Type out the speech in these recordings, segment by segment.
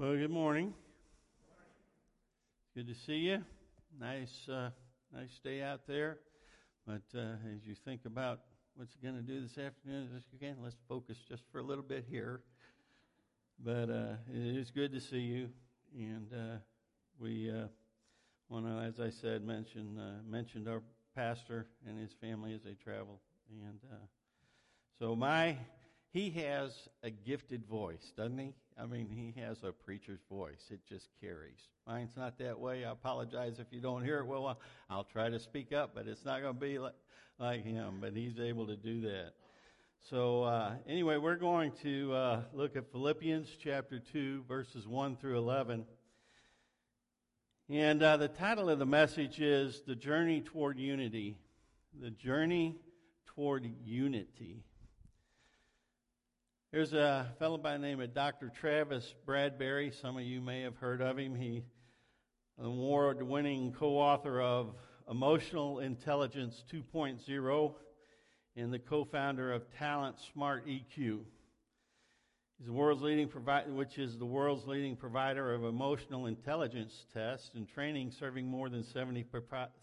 Well, good morning. Good to see you. Nice, uh, nice day out there. But uh, as you think about what's going to do this afternoon, again, let's focus just for a little bit here. But uh, it is good to see you, and uh, we uh, want to, as I said, mention uh, mentioned our pastor and his family as they travel, and so my he has a gifted voice, doesn't he? I mean, he has a preacher's voice. It just carries. Mine's not that way. I apologize if you don't hear it well. I'll try to speak up, but it's not going to be like, like, him. But he's able to do that. So, uh, anyway, we're going to uh, look at Philippians chapter 2, verses 1 through 11. And uh, the title of the message is The Journey Toward Unity. The Journey Toward Unity. There's a fellow by the name of Dr. Travis Bradberry. Some of you may have heard of him. He, an award winning co author of Emotional Intelligence 2.0 and the co founder of Talent Smart EQ. He's the world's leading provider, which is the world's leading provider of emotional intelligence tests and training, serving more than 70,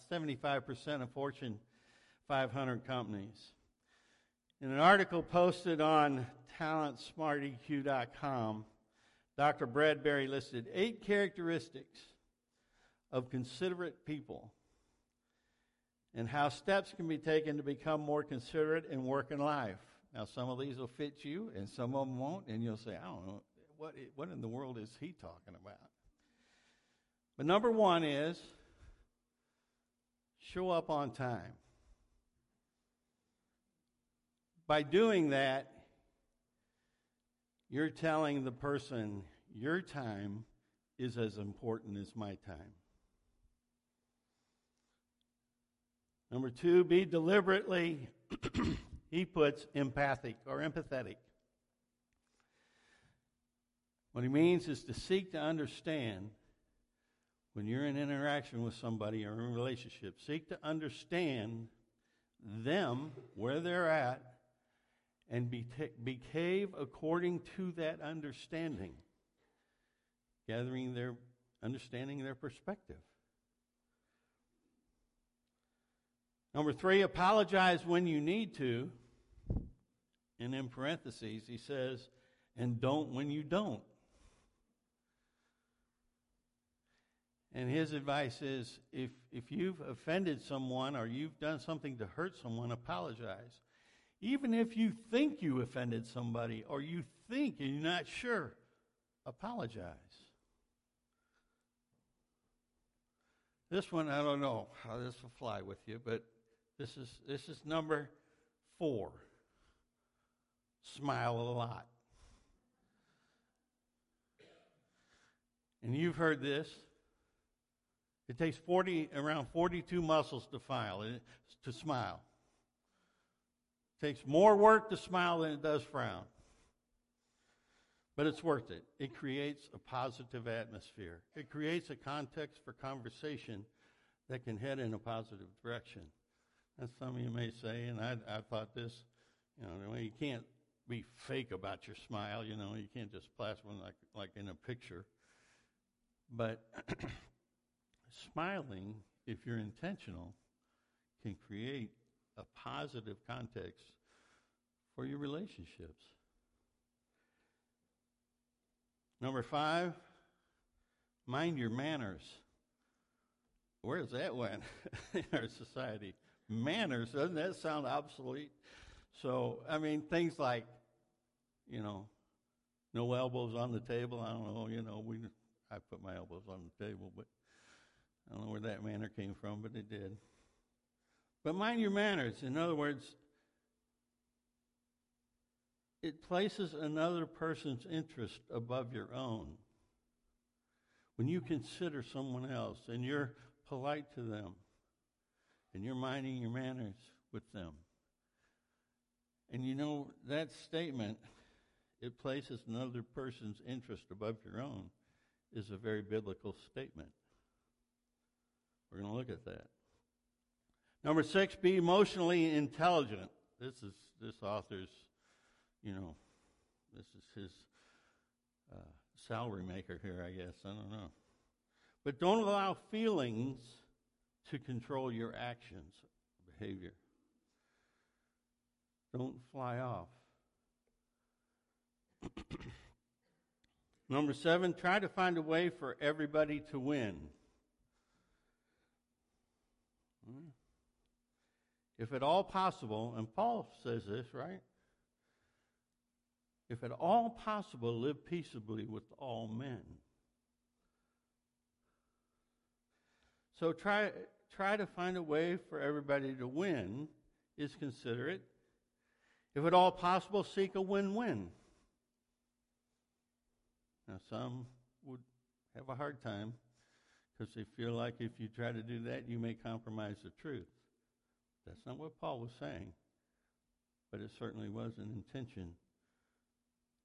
75% of Fortune 500 companies. In an article posted on talentsmarteq.com, Dr. Bradberry listed eight characteristics of considerate people and how steps can be taken to become more considerate in work and life. Now, some of these will fit you, and some of them won't, and you'll say, I don't know, what, what in the world is he talking about? But number one is show up on time. By doing that, you're telling the person your time is as important as my time. Number two, be deliberately, he puts empathic or empathetic. What he means is to seek to understand when you're in interaction with somebody or in a relationship, seek to understand them, where they're at, and behave according to that understanding, gathering their understanding their perspective. Number three, apologize when you need to. And in parentheses, he says, and don't when you don't. And his advice is if, if you've offended someone or you've done something to hurt someone, apologize. Even if you think you offended somebody or you think and you're not sure, apologize. This one, I don't know how this will fly with you, but this is, this is number four. Smile a lot. And you've heard this. It takes 40, around 42 muscles to, file, to smile. Takes more work to smile than it does frown. But it's worth it. It creates a positive atmosphere. It creates a context for conversation that can head in a positive direction. As some of you may say, and I, I thought this, you know, you can't be fake about your smile, you know, you can't just plaster one like, like in a picture. But smiling, if you're intentional, can create a positive context for your relationships. Number five, mind your manners. Where's that went in our society? Manners, doesn't that sound obsolete? So, I mean, things like, you know, no elbows on the table. I don't know, you know, we I put my elbows on the table, but I don't know where that manner came from, but it did. But mind your manners. In other words, it places another person's interest above your own. When you consider someone else and you're polite to them and you're minding your manners with them. And you know, that statement, it places another person's interest above your own, is a very biblical statement. We're going to look at that. Number six, be emotionally intelligent. This is this author's, you know, this is his uh, salary maker here, I guess. I don't know. But don't allow feelings to control your actions, behavior. Don't fly off. Number seven, try to find a way for everybody to win. Hmm. If at all possible, and Paul says this, right? If at all possible, live peaceably with all men. So try, try to find a way for everybody to win is considerate. If at all possible, seek a win win. Now, some would have a hard time because they feel like if you try to do that, you may compromise the truth. That's not what Paul was saying, but it certainly was an intention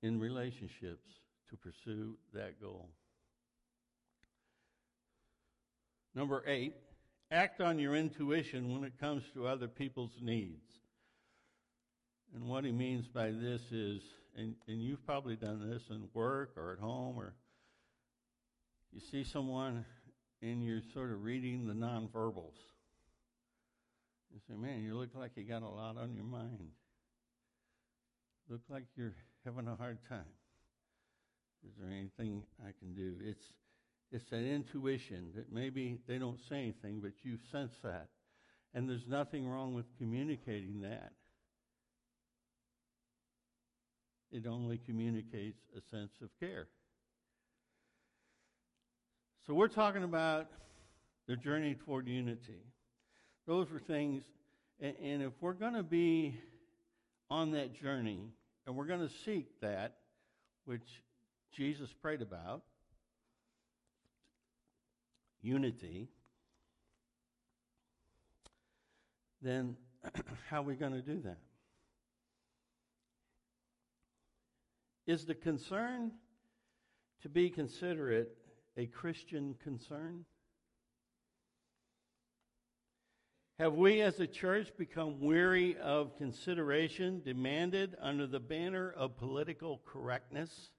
in relationships to pursue that goal. Number eight, act on your intuition when it comes to other people's needs. And what he means by this is, and, and you've probably done this in work or at home, or you see someone and you're sort of reading the nonverbals. You say, man, you look like you got a lot on your mind. Look like you're having a hard time. Is there anything I can do? It's it's that intuition that maybe they don't say anything, but you sense that. And there's nothing wrong with communicating that. It only communicates a sense of care. So we're talking about the journey toward unity. Those were things, and, if we're going to be on that journey, and we're going to seek that, which Jesus prayed about, unity, then how are we going to do that? Is the concern to be considerate a Christian concern? Have we as a church become weary of consideration demanded under the banner of political correctness?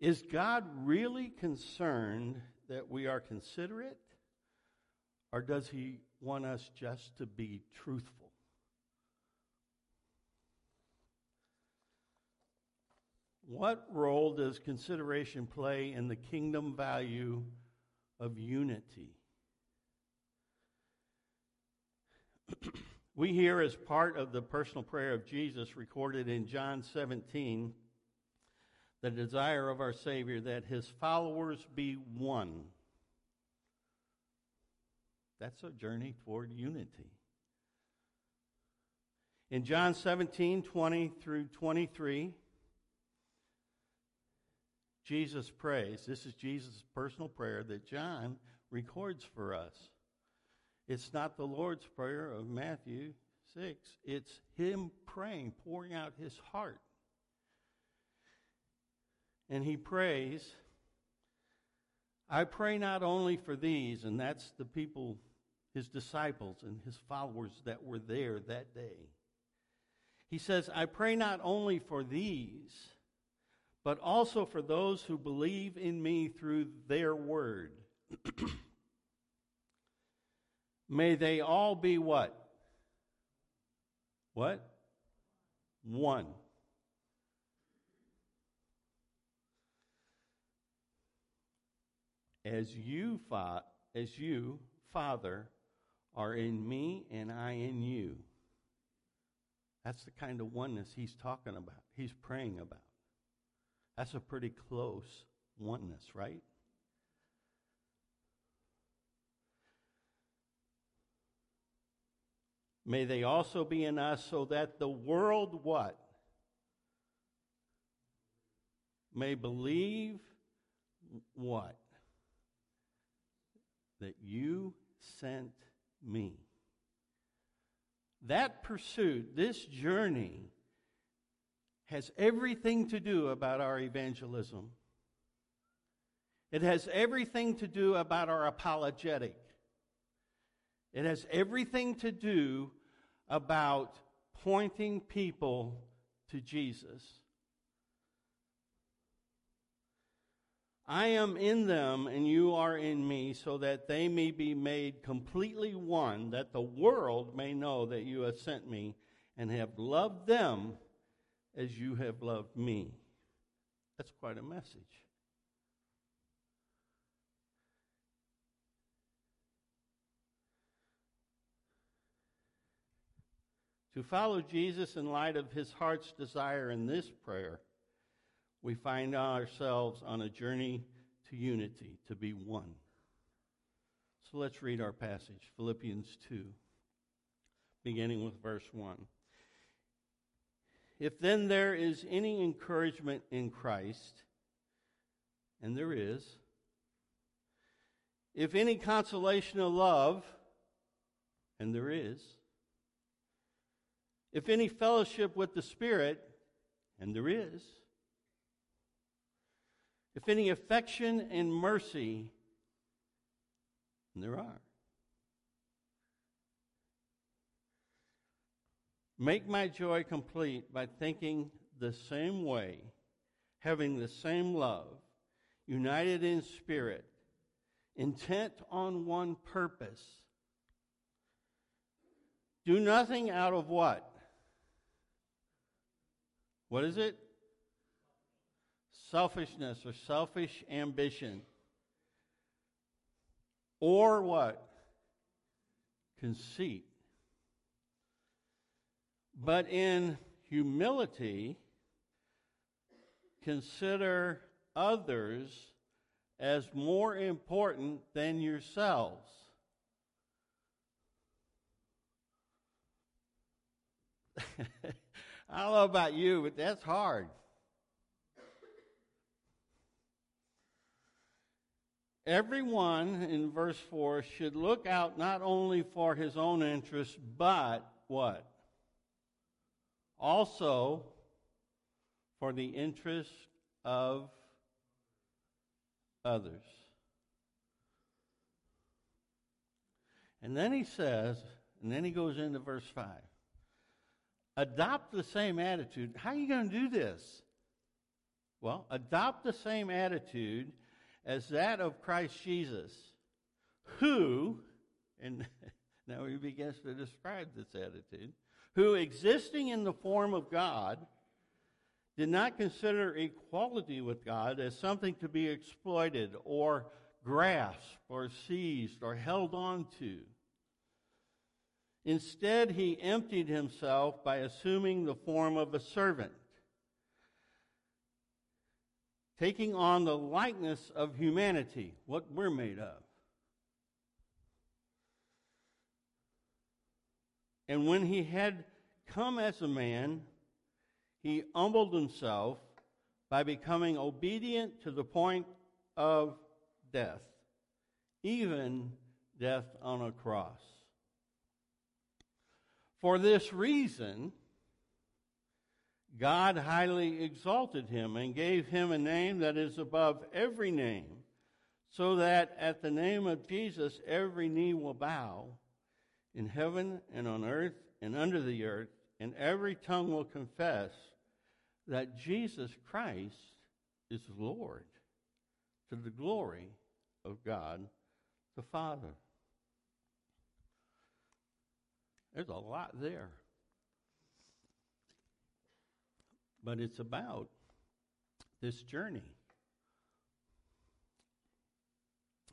Is God really concerned that we are considerate? Or does he want us just to be truthful? What role does consideration play in the kingdom value of unity? we hear as part of the personal prayer of Jesus recorded in John 17 the desire of our Savior that his followers be one. That's a journey toward unity. In John 17, 20 through 23, Jesus prays. This is Jesus' personal prayer that John records for us. It's not the Lord's Prayer of Matthew 6, it's him praying, pouring out his heart and he prays, I pray not only for these, and that's the people, his disciples and his followers that were there that day. He says, I pray not only for these, but also for those who believe in me through their word. May they all be what? What? One. as you, fa- as you, Father, are in me and I in you. That's the kind of oneness he's talking about. He's praying about. That's a pretty close oneness, right? May they also be in us so that the world what? May believe what? that you sent me. That pursuit, this journey, has everything to do about our evangelism. It has everything to do about our apologetic. It has everything to do about pointing people to Jesus. I am in them and you are in me, so that they may be made completely one, that the world may know that you have sent me and have loved them as you have loved me. That's quite a message. To follow Jesus in light of his heart's desire in this prayer, we find ourselves on a journey to unity, to be one. So let's read our passage, Philippians 2, beginning with verse 1. If then there is any encouragement in Christ, and there is, if any consolation of love, and there is, if any fellowship with the Spirit, and there is, if any affection and mercy, and there are. Make my joy complete by thinking the same way, having the same love, united in spirit, intent on one purpose. Do nothing out of what? What is it? Selfishness or selfish ambition. Or what? Conceit. But in humility, consider others as more important than yourselves. I don't know about you, but that's hard. Everyone in verse 4 should look out not only for his own interests, but what? Also for the interest of others. And then he says, and then he goes into verse 5 adopt the same attitude. How are you going to do this? Well, adopt the same attitude as that of Christ Jesus, who, and now he begins to describe this attitude, who existing in the form of God, did not consider equality with God as something to be exploited or grasped or seized or held on to. Instead, he emptied himself by assuming the form of a servant, taking on the likeness of humanity, what we're made of. And when he had come as a man, he humbled himself by becoming obedient to the point of death, even death on a cross. For this reason, God highly exalted him and gave him a name that is above every name, so that at the name of Jesus every knee will bow in heaven and on earth and under the earth, and every tongue will confess that Jesus Christ is Lord to the glory of God the Father. There's a lot there. But it's about this journey.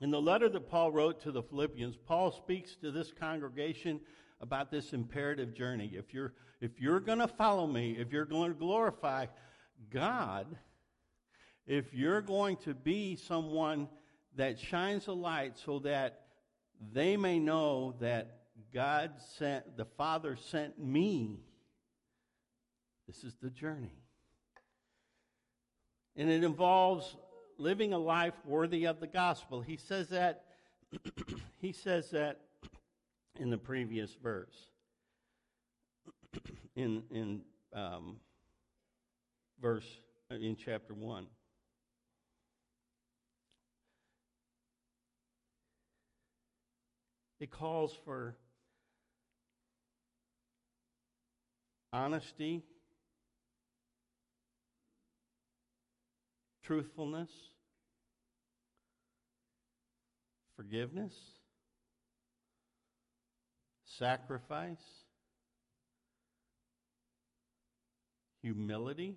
In the letter that Paul wrote to the Philippians, Paul speaks to this congregation about this imperative journey. If you're, if you're going to follow me, if you're going to glorify God, if you're going to be someone that shines a light so that they may know that God sent, the Father sent me. This is the journey. And it involves living a life worthy of the gospel. He says that he says that in the previous verse. in in um, verse in chapter 1. It calls for honesty truthfulness, forgiveness, sacrifice, humility,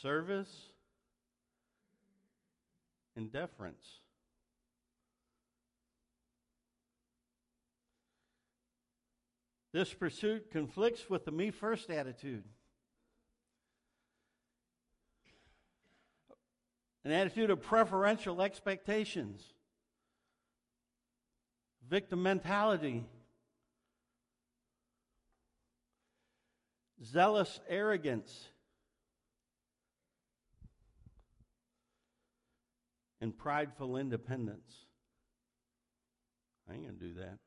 service, and deference. This pursuit conflicts with the me first attitude. An attitude of preferential expectations, victim mentality, zealous arrogance, and prideful independence. I ain't going to do that.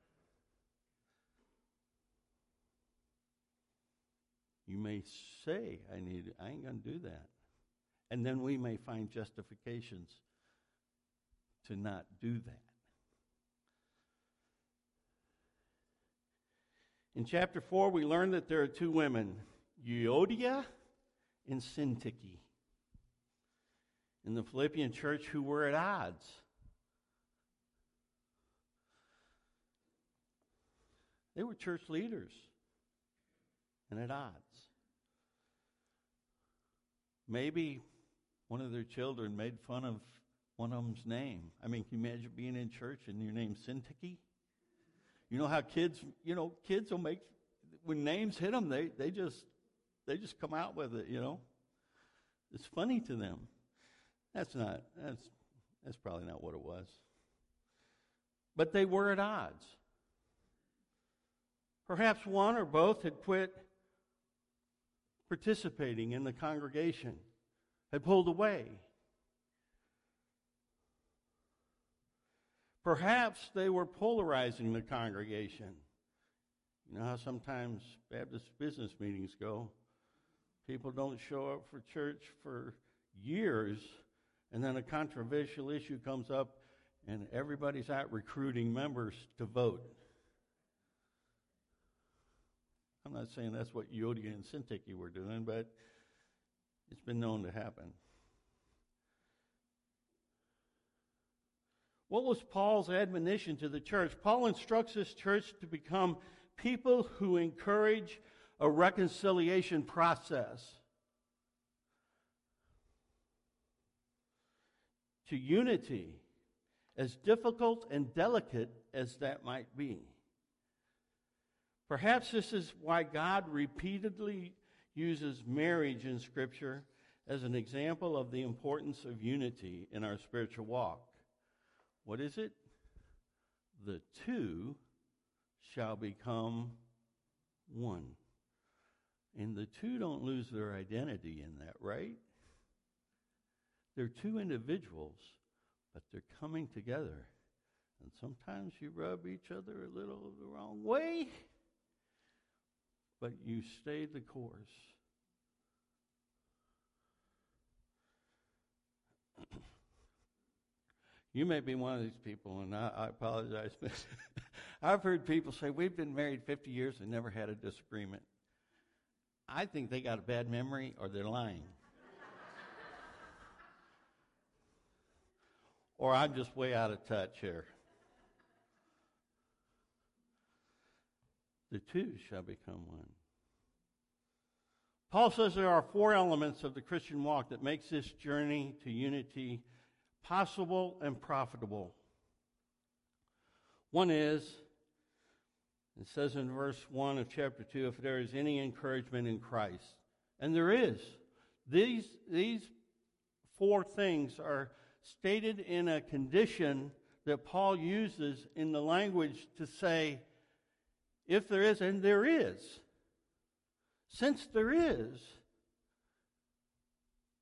You may say, I need I ain't going to do that. And then we may find justifications to not do that. In chapter 4, we learn that there are two women, Euodia and Syntyche, in the Philippian church who were at odds. They were church leaders and at odds. Maybe one of their children made fun of one of them's name. I mean, can you imagine being in church and your name's Syntyche? You know how kids, you know, kids will make when names hit them, they they just they just come out with it. You know, it's funny to them. That's not that's that's probably not what it was. But they were at odds. Perhaps one or both had quit participating in the congregation, had pulled away. Perhaps they were polarizing the congregation. You know how sometimes Baptist business meetings go? People don't show up for church for years, and then a controversial issue comes up, and everybody's out recruiting members to vote. I'm not saying that's what Euodia and Syntyche were doing, but it's been known to happen. What was Paul's admonition to the church? Paul instructs this church to become people who encourage a reconciliation process. To unity, as difficult and delicate as that might be. Perhaps this is why God repeatedly uses marriage in Scripture as an example of the importance of unity in our spiritual walk. What is it? The two shall become one. And the two don't lose their identity in that, right? They're two individuals, but they're coming together. And sometimes you rub each other a little the wrong way, but you stayed the course. You may be one of these people, and I, I apologize, but I've heard people say, We've been married 50 years and never had a disagreement. I think they got a bad memory or they're lying. or I'm just way out of touch here. The two shall become one. Paul says there are four elements of the Christian walk that makes this journey to unity possible and profitable. One is, it says in verse 1 of chapter 2, if there is any encouragement in Christ. And there is. These, these four things are stated in a condition that Paul uses in the language to say, if there is, and there is. Since there is,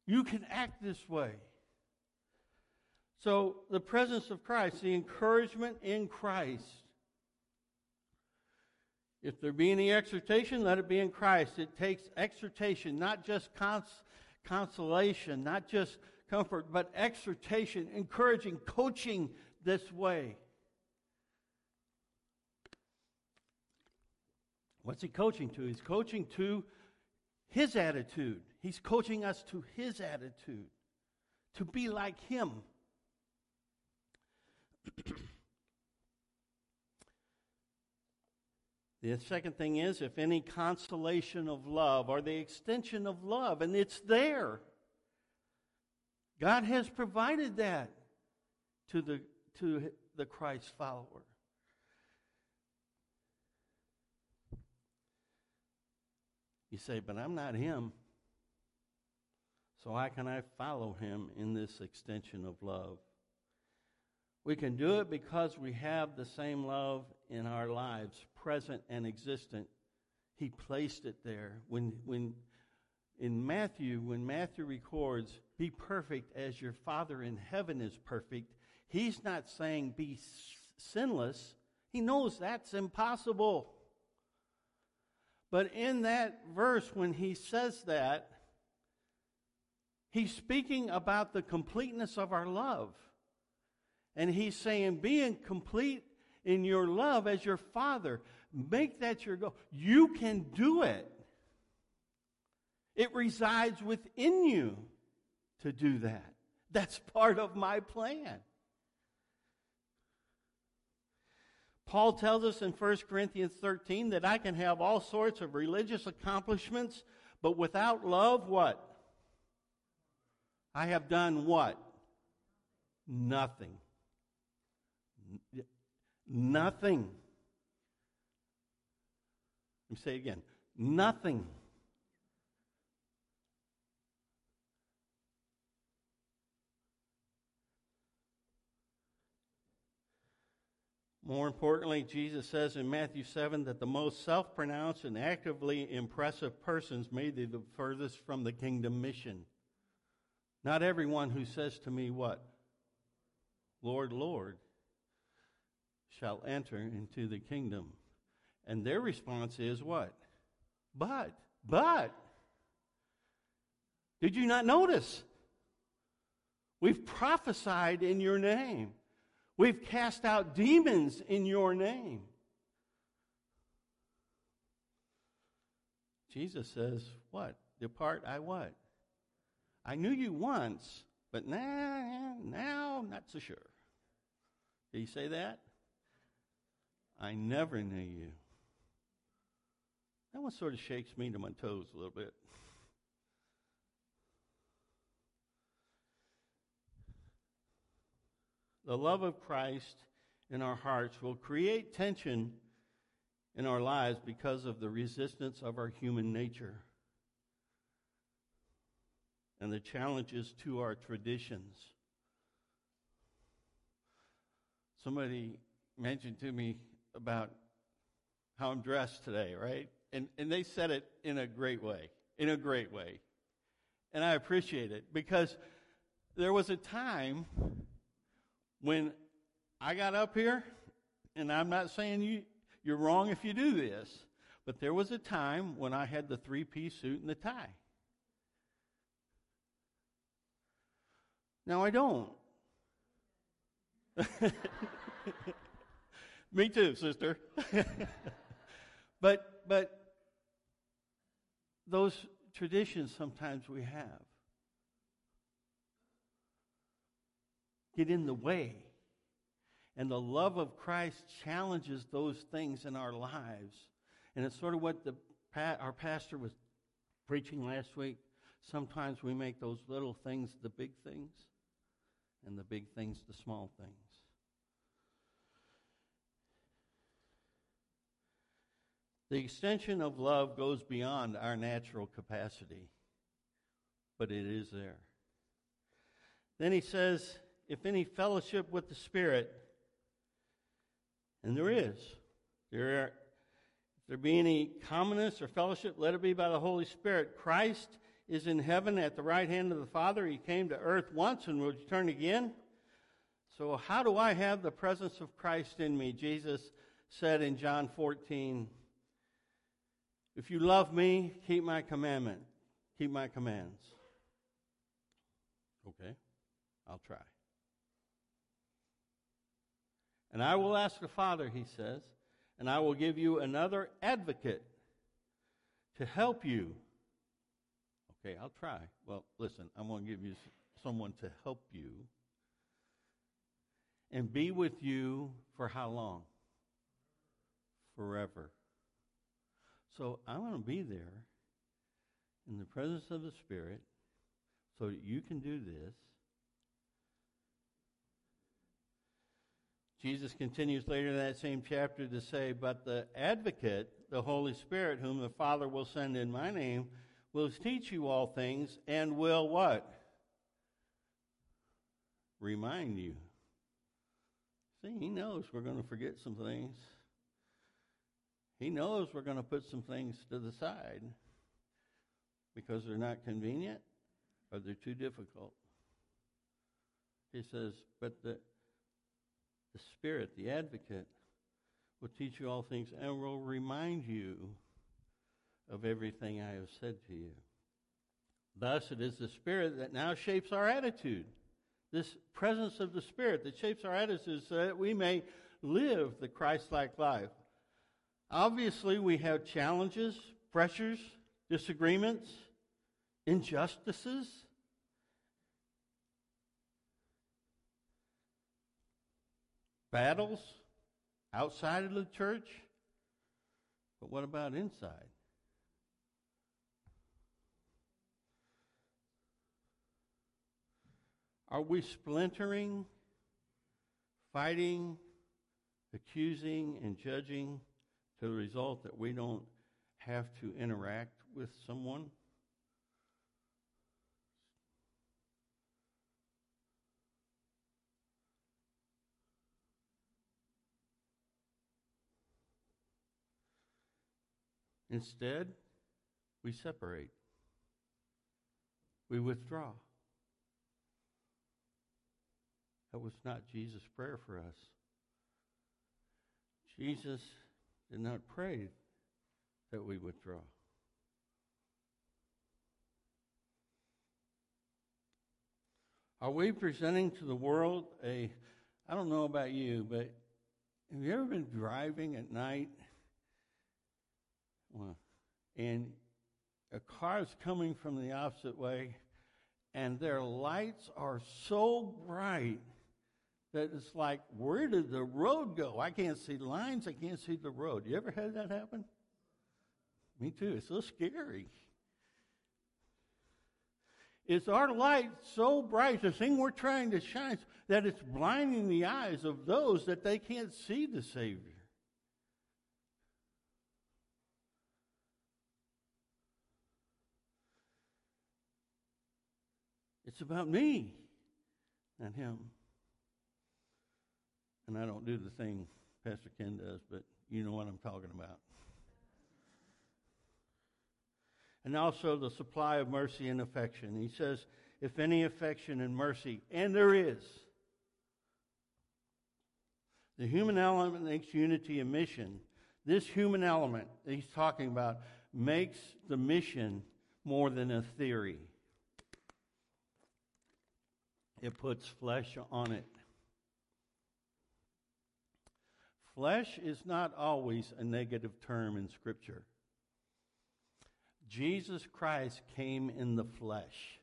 you can act this way. So, the presence of Christ, the encouragement in Christ. If there be any exhortation, let it be in Christ. It takes exhortation, not just cons- consolation, not just comfort, but exhortation, encouraging, coaching this way. What's he coaching to? He's coaching to his attitude, He's coaching us to his attitude, to be like him. the second thing is if any consolation of love or the extension of love, and it's there. God has provided that to the, to the Christ follower. You say, but I'm not him. So how can I follow him in this extension of love? We can do it because we have the same love in our lives, present and existent. He placed it there. When, when in Matthew, when Matthew records, be perfect as your Father in heaven is perfect, he's not saying be sinless. He knows that's impossible. But in that verse, when he says that, he's speaking about the completeness of our love. And he's saying, being complete in your love as your Father, make that your goal. You can do it. It resides within you to do that. That's part of my plan. Paul tells us in 1 Corinthians 13 that I can have all sorts of religious accomplishments, but without love, what? I have done what? Nothing. Nothing. Let me say it again. Nothing. More importantly, Jesus says in Matthew 7 that the most self pronounced and actively impressive persons may be the furthest from the kingdom mission. Not everyone who says to me, What? Lord, Lord, shall enter into the kingdom. And their response is, What? But, but, did you not notice? We've prophesied in your name. We've cast out demons in your name. Jesus says, What? Depart, I what? I knew you once, but now, now, not so sure. Did he say that? I never knew you. That one sort of shakes me to my toes a little bit. The love of Christ in our hearts will create tension in our lives because of the resistance of our human nature and the challenges to our traditions. Somebody mentioned to me about how I'm dressed today, right? And, and they said it in a great way, in a great way. And I appreciate it because there was a time when I got up here, and I'm not saying you, you're wrong if you do this, but there was a time when I had the three piece suit and the tie. Now I don't. Me too, sister. but but those traditions sometimes we have. Get in the way. And the love of Christ challenges those things in our lives. And it's sort of what the, our pastor was preaching last week. Sometimes we make those little things the big things, and the big things the small things. The extension of love goes beyond our natural capacity, but it is there. Then he says, if any fellowship with the Spirit, and there is, there are, if there be any commonness or fellowship, let it be by the Holy Spirit. Christ is in heaven at the right hand of the Father. He came to earth once and will return again. So, how do I have the presence of Christ in me? Jesus said in John 14, If you love me, keep my commandment, keep my commands. Okay, I'll try. And I will ask the Father, he says, and I will give you another advocate to help you. Okay, I'll try. Well, listen, I'm going to give you someone to help you and be with you for how long? Forever. So I want to be there in the presence of the Spirit so that you can do this. Jesus continues later in that same chapter to say, But the advocate, the Holy Spirit, whom the Father will send in my name, will teach you all things and will what? Remind you. See, he knows we're going to forget some things. He knows we're going to put some things to the side because they're not convenient or they're too difficult. He says, but the, the Spirit, the advocate, will teach you all things and will remind you of everything I have said to you. Thus, it is the Spirit that now shapes our attitude. This presence of the Spirit that shapes our attitude so that we may live the Christ like life. Obviously, we have challenges, pressures, disagreements, injustices. Battles outside of the church. But what about inside? Are we splintering, fighting, accusing, and judging to the result that we don't have to interact with someone? Instead, we separate. We withdraw. That was not Jesus' prayer for us. Jesus did not pray that we withdraw. Are we presenting to the world a, I don't know about you, but have you ever been driving at night and a car is coming from the opposite way and their lights are so bright that it's like, where did the road go? I can't see lines, I can't see the road. You ever had that happen? Me too. It's so scary. Is our light so bright, the thing we're trying to shine, that it's blinding the eyes of those that they can't see the Savior? It's about me, and him. And I don't do the thing Pastor Ken does, but you know what I'm talking about. And also the supply of mercy and affection. He says, if any affection and mercy, and there is. The human element makes unity a mission. This human element that he's talking about makes the mission more than a theory. It puts flesh on it. Flesh is not always a negative term in Scripture. Jesus Christ came in the flesh.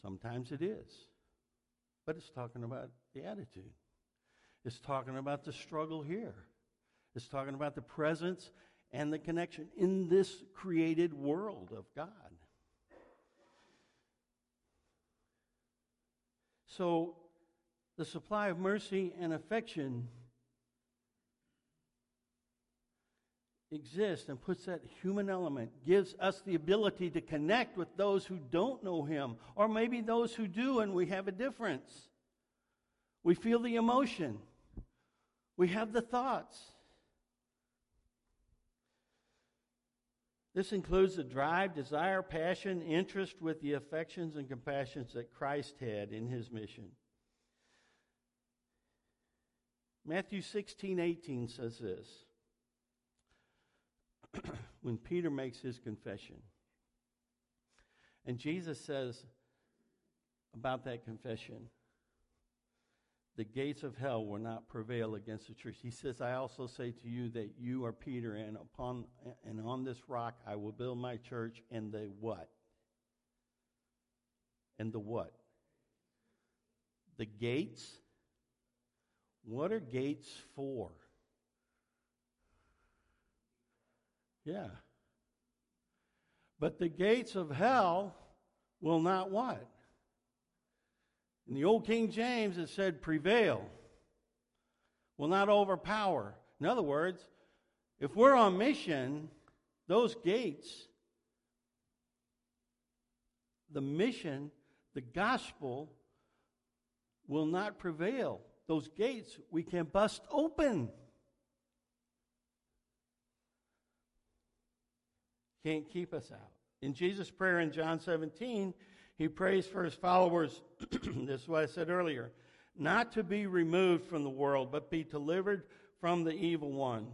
Sometimes it is, but it's talking about the attitude. It's talking about the struggle here. It's talking about the presence and the connection in this created world of God. So the supply of mercy and affection exists and puts that human element, gives us the ability to connect with those who don't know Him, or maybe those who do, and we have a difference. We feel the emotion, we have the thoughts. This includes the drive, desire, passion, interest with the affections and compassions that Christ had in his mission. Matthew 16, 18 says this. when Peter makes his confession. And Jesus says about that confession the gates of hell will not prevail against the church. He says, I also say to you that you are Peter, and upon and on this rock I will build my church, and the what? And the what? The gates? What are gates for? Yeah. But the gates of hell will not what? In the old King James, it said prevail, will not overpower. In other words, if we're on mission, those gates, the mission, the gospel, will not prevail. Those gates we can bust open. Can't keep us out. In Jesus' prayer in John 17, he prays for his followers, this is what I said earlier, not to be removed from the world, but be delivered from the evil one.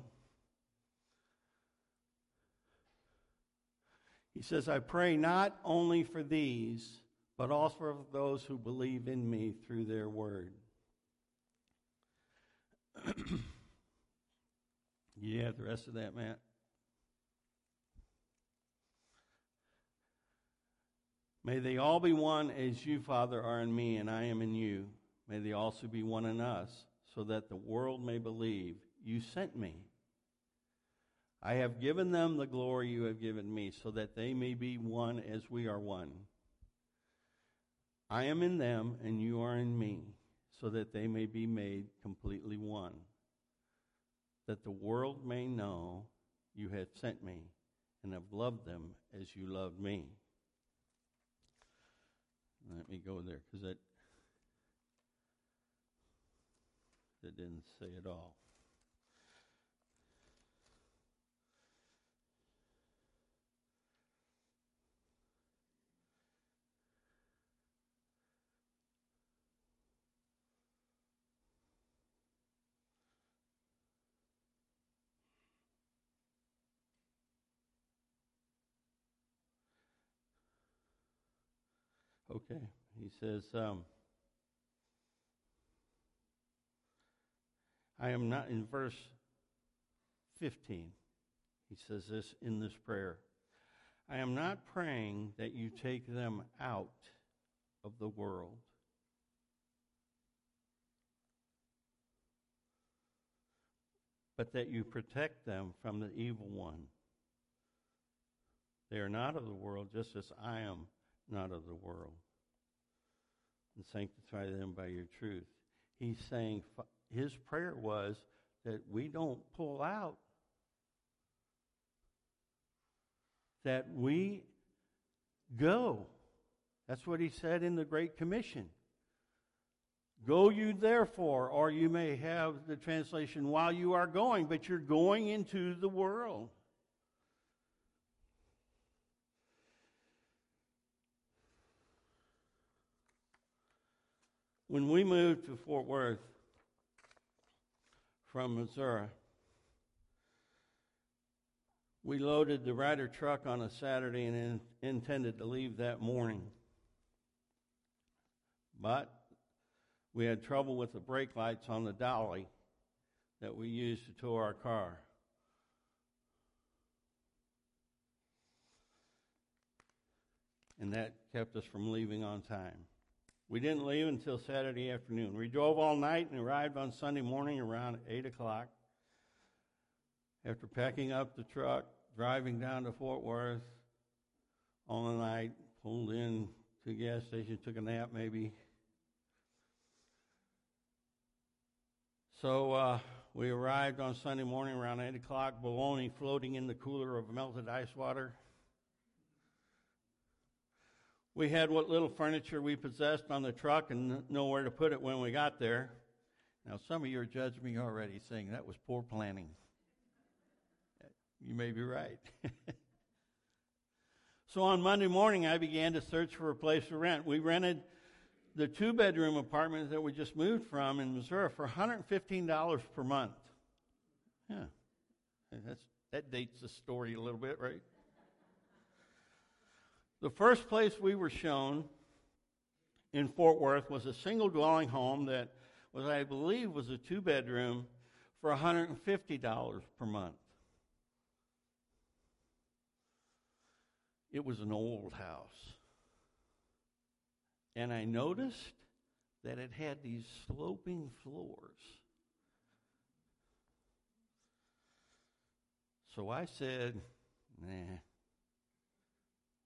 He says, I pray not only for these, but also for those who believe in me through their word. yeah, the rest of that, Matt. May they all be one as you, Father, are in me and I am in you. May they also be one in us, so that the world may believe you sent me. I have given them the glory you have given me, so that they may be one as we are one. I am in them, and you are in me, so that they may be made completely one. That the world may know you have sent me and have loved them as you loved me. Let me go there because that that didn't say it all. Okay. He says, um, I am not, in verse 15, he says this in this prayer I am not praying that you take them out of the world. But that you protect them from the evil one. They are not of the world, just as I am not of the world. And sanctify them by your truth. He's saying his prayer was that we don't pull out, that we go. That's what he said in the Great Commission. Go you therefore, or you may have the translation while you are going, but you're going into the world. When we moved to Fort Worth from Missouri, we loaded the Ryder truck on a Saturday and in, intended to leave that morning. But we had trouble with the brake lights on the dolly that we used to tow our car. And that kept us from leaving on time. We didn't leave until Saturday afternoon. We drove all night and arrived on Sunday morning around 8 o'clock. After packing up the truck, driving down to Fort Worth all the night, pulled in to gas station, took a nap maybe. So uh, we arrived on Sunday morning around 8 o'clock, bologna floating in the cooler of melted ice water. We had what little furniture we possessed on the truck and nowhere to put it when we got there. Now, some of you are judging me already, saying that was poor planning. You may be right. so on Monday morning, I began to search for a place to rent. We rented the two bedroom apartment that we just moved from in Missouri for $115 per month. Yeah. That's, that dates the story a little bit, right? The first place we were shown in Fort Worth was a single dwelling home that was, I believe, was a two bedroom for $150 per month. It was an old house. And I noticed that it had these sloping floors. So I said, nah,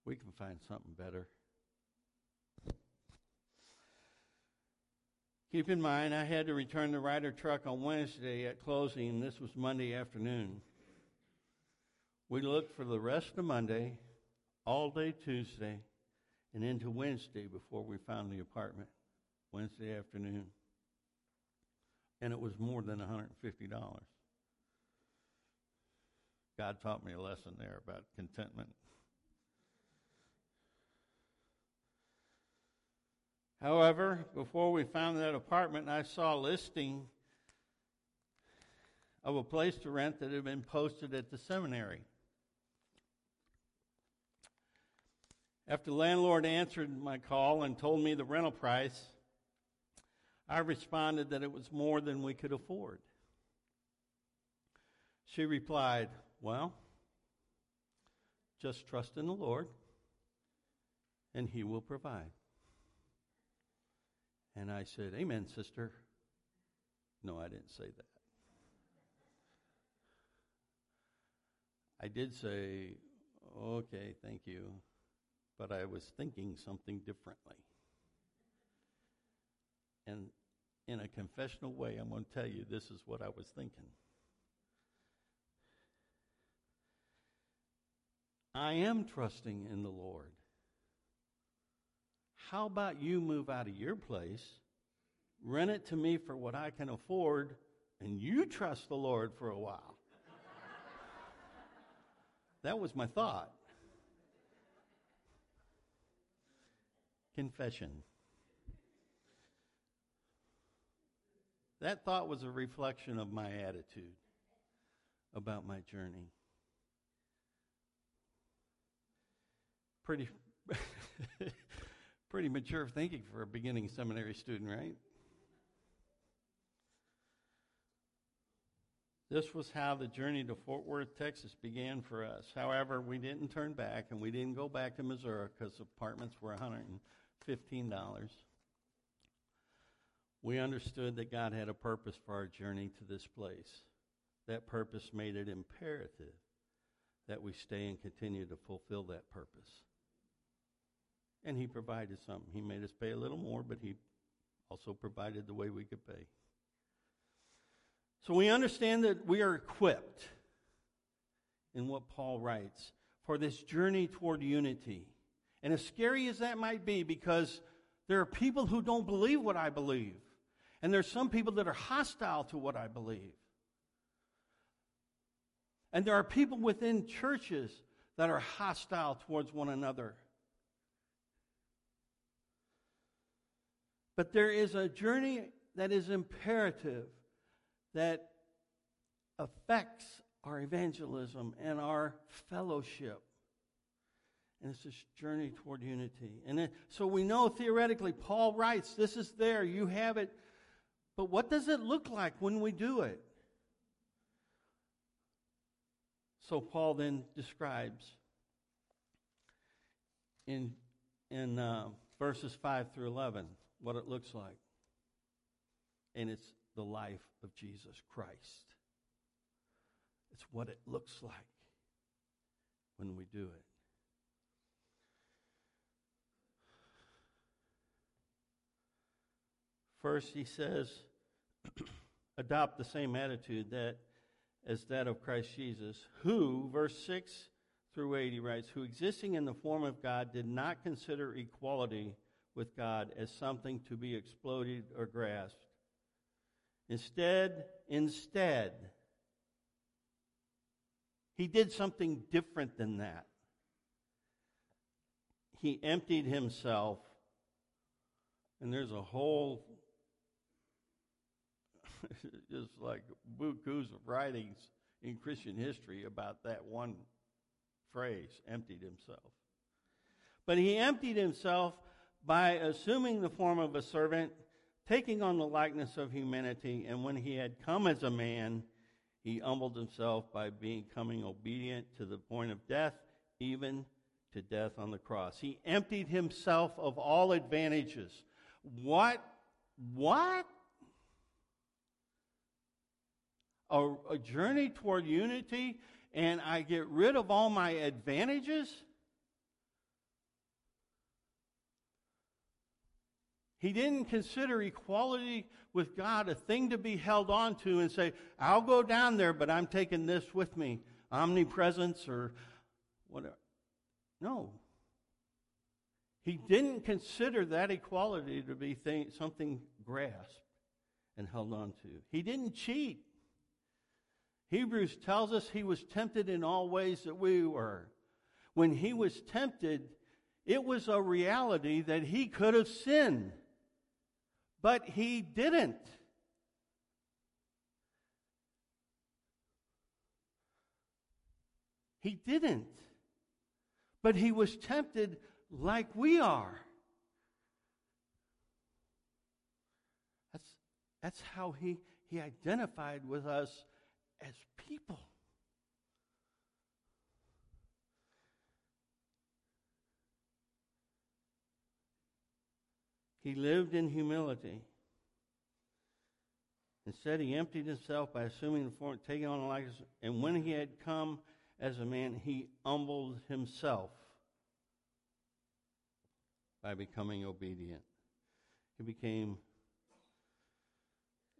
we can find something better. Keep in mind, I had to return the Ryder truck on Wednesday at closing, this was Monday afternoon. We looked for the rest of Monday, all day Tuesday, and into Wednesday before we found the apartment, Wednesday afternoon. And it was more than $150. God taught me a lesson there about contentment. However, before we found that apartment, I saw a listing of a place to rent that had been posted at the seminary. After the landlord answered my call and told me the rental price, I responded that it was more than we could afford. She replied, Well, just trust in the Lord, and He will provide. And I said, Amen, sister. No, I didn't say that. I did say, Okay, thank you. But I was thinking something differently. And in a confessional way, I'm going to tell you this is what I was thinking. I am trusting in the Lord. How about you move out of your place, rent it to me for what I can afford, and you trust the Lord for a while? that was my thought. Confession. That thought was a reflection of my attitude about my journey. Pretty Pretty mature thinking for a beginning seminary student, right? This was how the journey to Fort Worth, Texas began for us. However, we didn't turn back and we didn't go back to Missouri because apartments were $115. We understood that God had a purpose for our journey to this place. That purpose made it imperative that we stay and continue to fulfill that purpose. And he provided something. He made us pay a little more, but he also provided the way we could pay. So we understand that we are equipped in what Paul writes for this journey toward unity. And as scary as that might be, because there are people who don't believe what I believe, and there's some people that are hostile to what I believe. And there are people within churches that are hostile towards one another. But there is a journey that is imperative that affects our evangelism and our fellowship. And it's this journey toward unity. And it, so we know theoretically, Paul writes, this is there, you have it. But what does it look like when we do it? So Paul then describes in, in uh, verses 5 through 11 what it looks like. And it's the life of Jesus Christ. It's what it looks like when we do it. First, he says, adopt the same attitude that as that of Christ Jesus, who, verse 6 through 8, he writes, who existing in the form of God did not consider equality with God as something to be exploded or grasped. Instead, instead, he did something different than that. He emptied himself, and there's a whole, just like bukus of writings in Christian history about that one phrase, emptied himself. But he emptied himself by assuming the form of a servant, taking on the likeness of humanity, and when he had come as a man, he humbled himself by becoming obedient to the point of death, even to death on the cross. He emptied himself of all advantages. What? What? A, a journey toward unity, and I get rid of all my advantages? He didn't consider equality with God a thing to be held on to and say, I'll go down there, but I'm taking this with me omnipresence or whatever. No. He didn't consider that equality to be thing, something grasped and held on to. He didn't cheat. Hebrews tells us he was tempted in all ways that we were. When he was tempted, it was a reality that he could have sinned, but he didn't. He didn't. But he was tempted like we are. That's, that's how he, he identified with us as people. He lived in humility. Instead, he emptied himself by assuming the form, taking on a likeness, and when he had come as a man, he humbled himself by becoming obedient. He became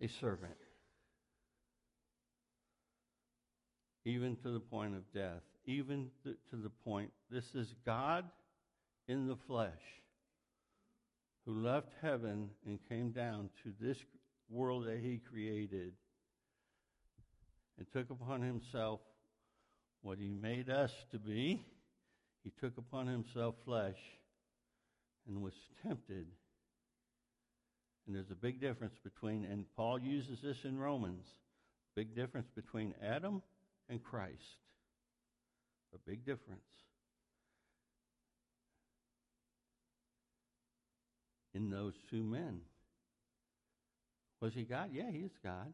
a servant, even to the point of death, even to the point this is God in the flesh who left heaven and came down to this world that he created and took upon himself what he made us to be. He took upon himself flesh and was tempted. And there's a big difference between, and Paul uses this in Romans, big difference between Adam and Christ. A big difference. In those two men. Was he God? Yeah, he is God.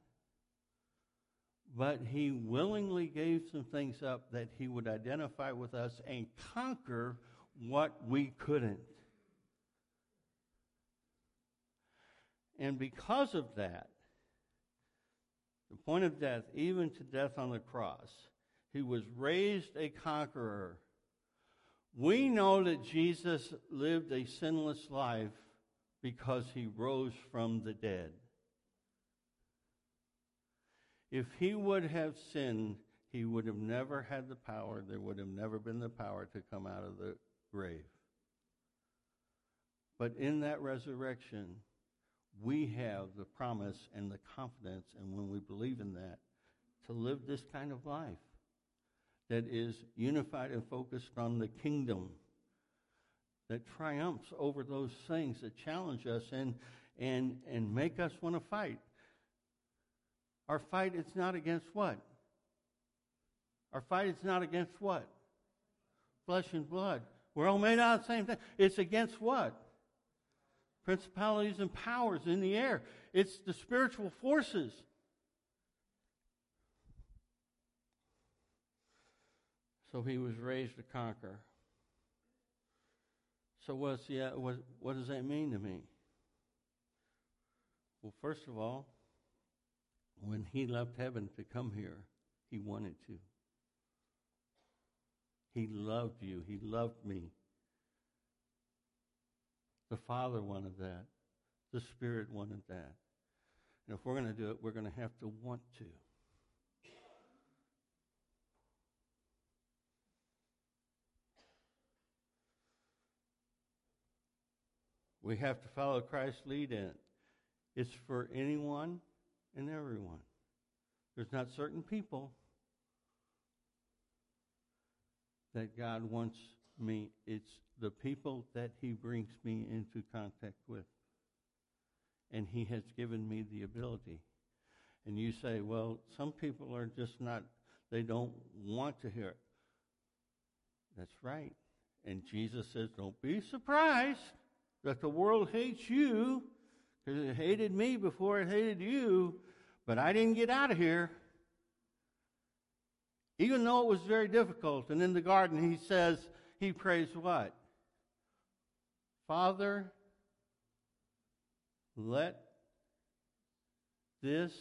But he willingly gave some things up that he would identify with us and conquer what we couldn't. And because of that, the point of death, even to death on the cross, he was raised a conqueror. We know that Jesus lived a sinless life because he rose from the dead. If he would have sinned, he would have never had the power, there would have never been the power to come out of the grave. But in that resurrection, we have the promise and the confidence, and when we believe in that, to live this kind of life that is unified and focused on the kingdom that triumphs over those things that challenge us and and and make us want to fight. Our fight is not against what? Our fight is not against what? Flesh and blood. We're all made out of the same thing. It's against what? principalities and powers in the air. It's the spiritual forces. So he was raised to conquer. So what's what, what does that mean to me? Well, first of all, when he left heaven to come here, he wanted to. He loved you. He loved me. The Father wanted that. The Spirit wanted that. And if we're going to do it, we're going to have to want to. We have to follow Christ's lead in it. It's for anyone and everyone. There's not certain people that God wants me. It's the people that he brings me into contact with. And he has given me the ability. And you say, well, some people are just not, they don't want to hear it. That's right. And Jesus says, don't be surprised that the world hates you Because it hated me before it hated you, but I didn't get out of here. Even though it was very difficult. And in the garden, he says, he prays what? Father, let this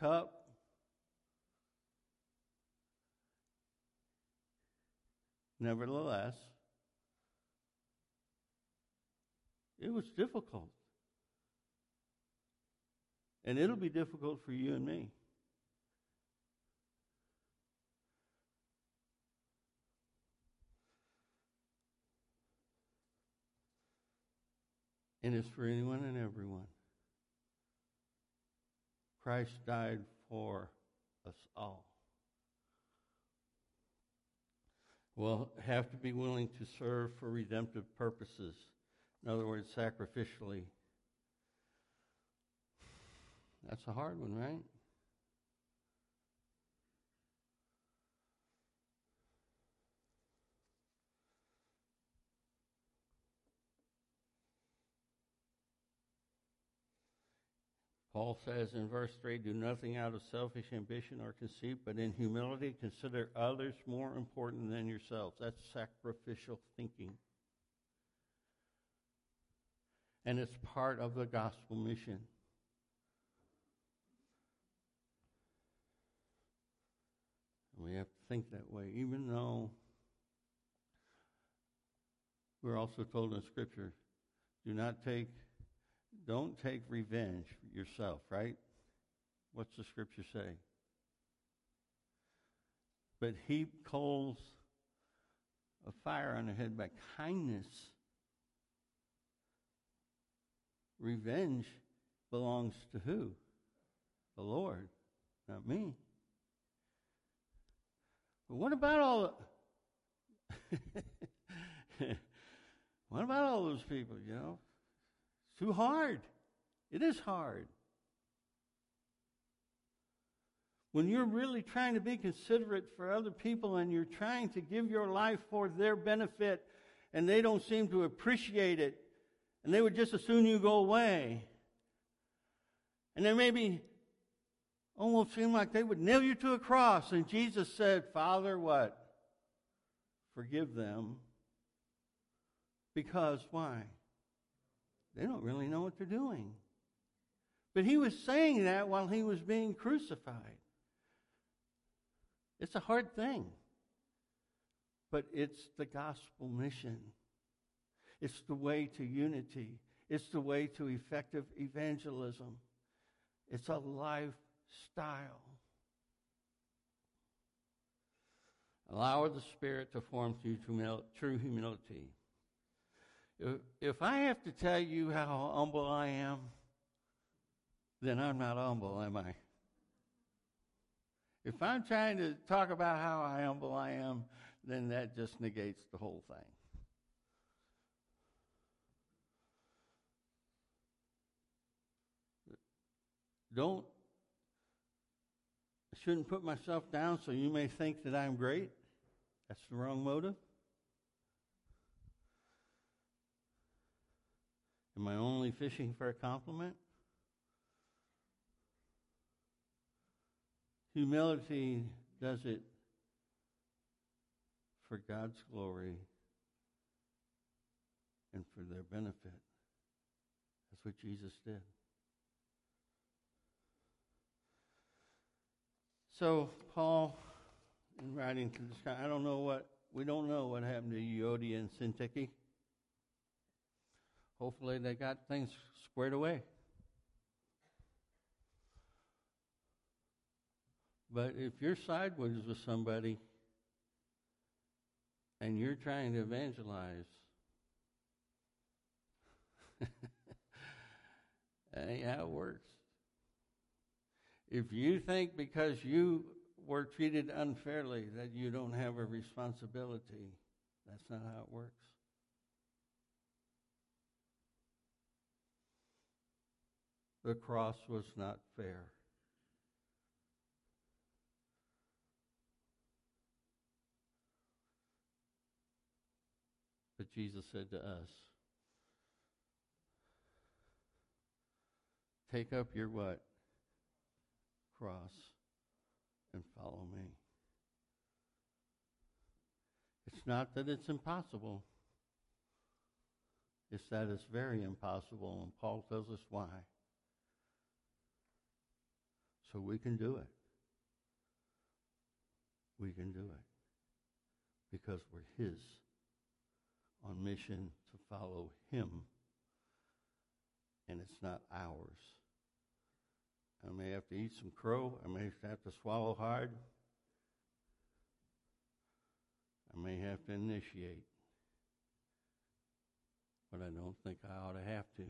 cup nevertheless it was difficult and it'll be difficult for you and me and it's for anyone and everyone. Christ died for us all. We'll have to be willing to serve for redemptive purposes. In other words, sacrificially. That's a hard one, right? Paul says in verse 3 Do nothing out of selfish ambition or conceit, but in humility consider others more important than yourselves. That's sacrificial thinking. And it's part of the gospel mission. We have to think that way, even though we're also told in Scripture do not take don't take revenge yourself, right? What's the scripture say? But heap coals of fire on their head by kindness. Revenge belongs to who? The Lord, not me. But what about all the what about all those people, you know? It's too hard. It is hard. When you're really trying to be considerate for other people and you're trying to give your life for their benefit and they don't seem to appreciate it and they would just as soon you go away. And they maybe almost seem like they would nail you to a cross. And Jesus said, Father, what? Forgive them. Because why? They don't really know what they're doing. But he was saying that while he was being crucified. It's a hard thing. But it's the gospel mission. It's the way to unity. It's the way to effective evangelism. It's a lifestyle. Allow the Spirit to form through true humility. If I have to tell you how humble I am, then I'm not humble, am I? If I'm trying to talk about how humble I am, then that just negates the whole thing. Don't, I shouldn't put myself down so you may think that I'm great. That's the wrong motive. Am I only fishing for a compliment? Humility does it for God's glory and for their benefit. That's what Jesus did. So, Paul, in writing to this guy, I don't know what, we don't know what happened to Euodia and Syntyche. Hopefully, they got things squared away. But if you're sideways with somebody and you're trying to evangelize, that ain't how it works. If you think because you were treated unfairly that you don't have a responsibility, that's not how it works. the cross was not fair. But Jesus said to us, Take up your what? Cross and follow me. It's not that it's impossible. It's that it's very impossible, and Paul tells us why. So we can do it. We can do it because we're His on mission to follow Him, and it's not ours. I may have to eat some crow. I may have to swallow hard. I may have to initiate. But I don't think I ought to have to.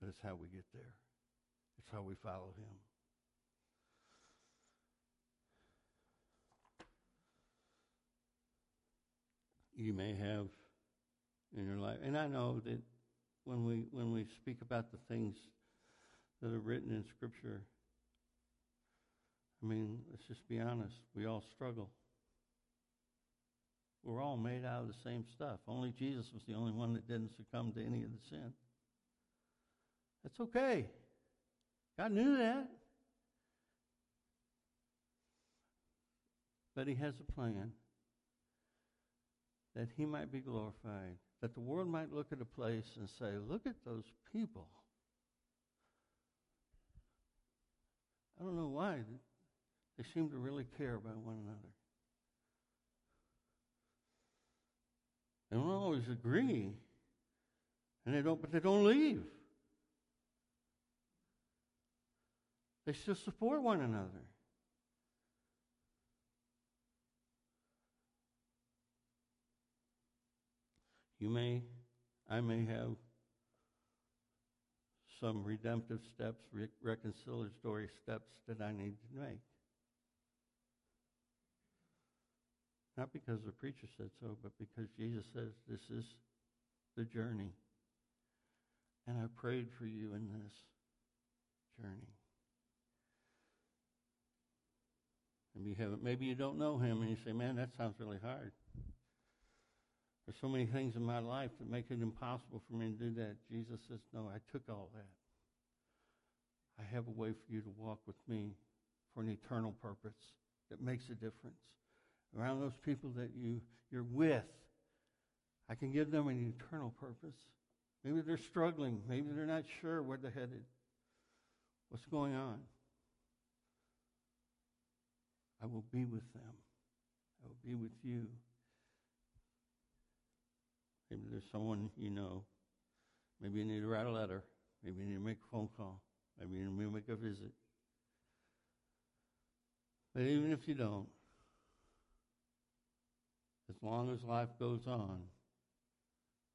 But it's how we get there. It's how we follow him. You may have in your life, and I know that when we when we speak about the things that are written in Scripture, I mean, let's just be honest. We all struggle. We're all made out of the same stuff. Only Jesus was the only one that didn't succumb to any of the sin. That's okay. God knew that. But He has a plan that He might be glorified, that the world might look at a place and say, Look at those people. I don't know why. They seem to really care about one another. They don't always agree, and they don't, but they don't leave. They still support one another. You may, I may have some redemptive steps, re- reconciliatory steps that I need to make. Not because the preacher said so, but because Jesus says this is the journey. And I prayed for you in this journey. And you have maybe you don't know him and you say, Man, that sounds really hard. There's so many things in my life that make it impossible for me to do that. Jesus says, No, I took all that. I have a way for you to walk with me for an eternal purpose that makes a difference around those people that you, you're with. I can give them an eternal purpose. Maybe they're struggling. Maybe they're not sure where they're headed. What's going on? I will be with them. I will be with you. Maybe there's someone you know. Maybe you need to write a letter. Maybe you need to make a phone call. Maybe you need to make a visit. But even if you don't, as long as life goes on,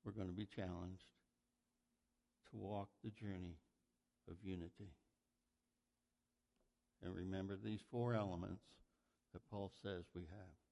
we're going to be challenged to walk the journey of unity. And remember these four elements that Paul says we have